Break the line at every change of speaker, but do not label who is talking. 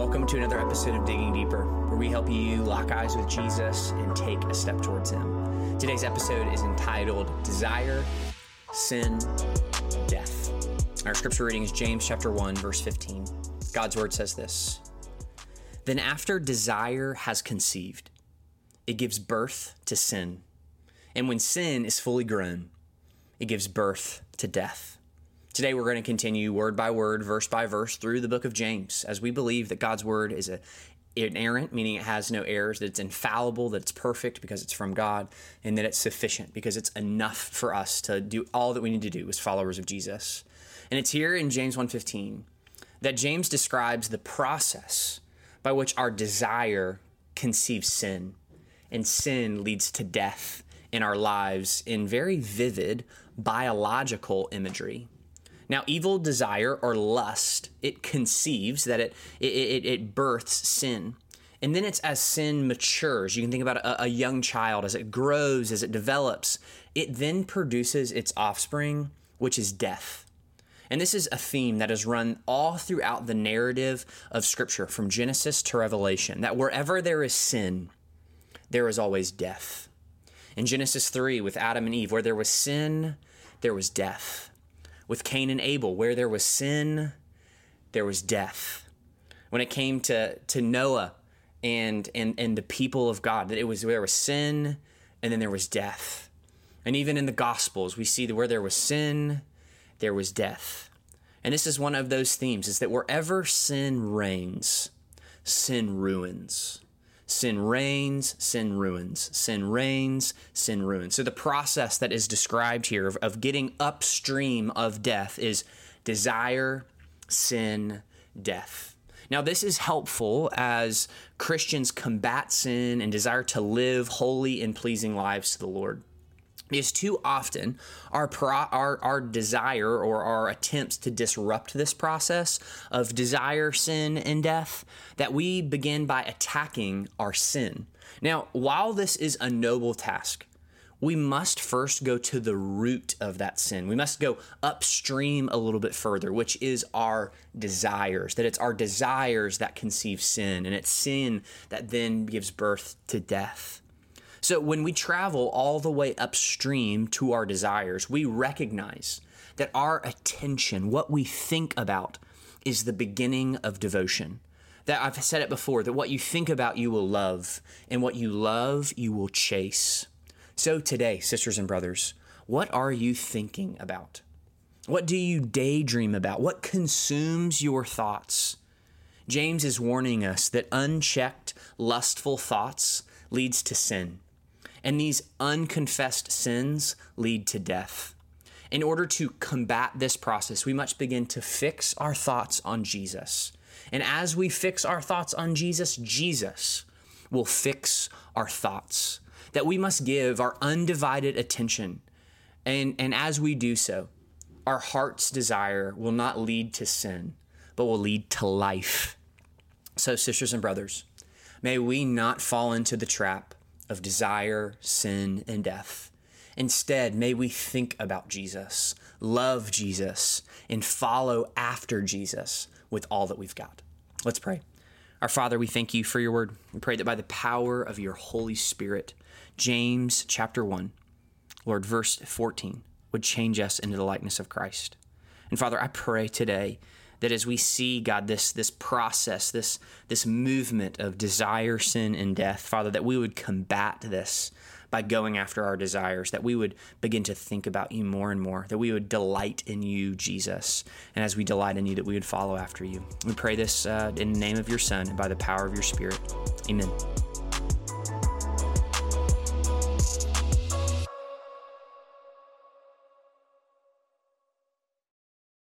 Welcome to another episode of Digging Deeper, where we help you lock eyes with Jesus and take a step towards Him. Today's episode is entitled Desire, Sin, Death. Our scripture reading is James chapter 1, verse 15. God's word says this Then after desire has conceived, it gives birth to sin. And when sin is fully grown, it gives birth to death. Today, we're going to continue word by word, verse by verse through the book of James, as we believe that God's word is a, inerrant, meaning it has no errors, that it's infallible, that it's perfect because it's from God, and that it's sufficient because it's enough for us to do all that we need to do as followers of Jesus. And it's here in James 1:15 that James describes the process by which our desire conceives sin, and sin leads to death in our lives in very vivid biological imagery. Now, evil desire or lust, it conceives that it, it, it, it births sin. And then it's as sin matures. You can think about a, a, young child as it grows, as it develops, it then produces its offspring, which is death. And this is a theme that is run all throughout the narrative of Scripture, from Genesis to Revelation, that wherever there is sin, there is always death. In Genesis 3, with Adam and Eve, where there was sin, there was death with Cain and Abel, where there was sin, there was death. When it came to, to Noah and, and, and the people of God, that it was where there was sin and then there was death. And even in the Gospels, we see that where there was sin, there was death. And this is one of those themes is that wherever sin reigns, sin ruins. Sin reigns, sin ruins. Sin reigns, sin ruins. So the process that is described here of, of getting upstream of death is desire, sin, death. Now, this is helpful as Christians combat sin and desire to live holy and pleasing lives to the Lord is too often our, pro, our our desire or our attempts to disrupt this process of desire, sin, and death that we begin by attacking our sin. Now, while this is a noble task, we must first go to the root of that sin. We must go upstream a little bit further, which is our desires. That it's our desires that conceive sin, and it's sin that then gives birth to death. So when we travel all the way upstream to our desires, we recognize that our attention, what we think about, is the beginning of devotion. That I've said it before that what you think about, you will love, and what you love, you will chase. So today, sisters and brothers, what are you thinking about? What do you daydream about? What consumes your thoughts? James is warning us that unchecked, lustful thoughts leads to sin and these unconfessed sins lead to death. In order to combat this process, we must begin to fix our thoughts on Jesus. And as we fix our thoughts on Jesus, Jesus will fix our thoughts. That we must give our undivided attention. And, and as we do so, our heart's desire will not lead to sin, but will lead to life. So, sisters and brothers, may we not fall into the trap of desire, sin, and death. Instead, may we think about Jesus, love Jesus, and follow after Jesus with all that we've got. Let's pray. Our Father, we thank you for your word. We pray that by the power of your Holy Spirit, James chapter 1, Lord, verse 14, would change us into the likeness of Christ. And Father, I pray today that as we see God this this process this this movement of desire sin and death father that we would combat this by going after our desires that we would begin to think about you more and more that we would delight in you Jesus. And as we delight in you that we would follow after you. We pray this uh, in the name of your son and by the power of your spirit. Amen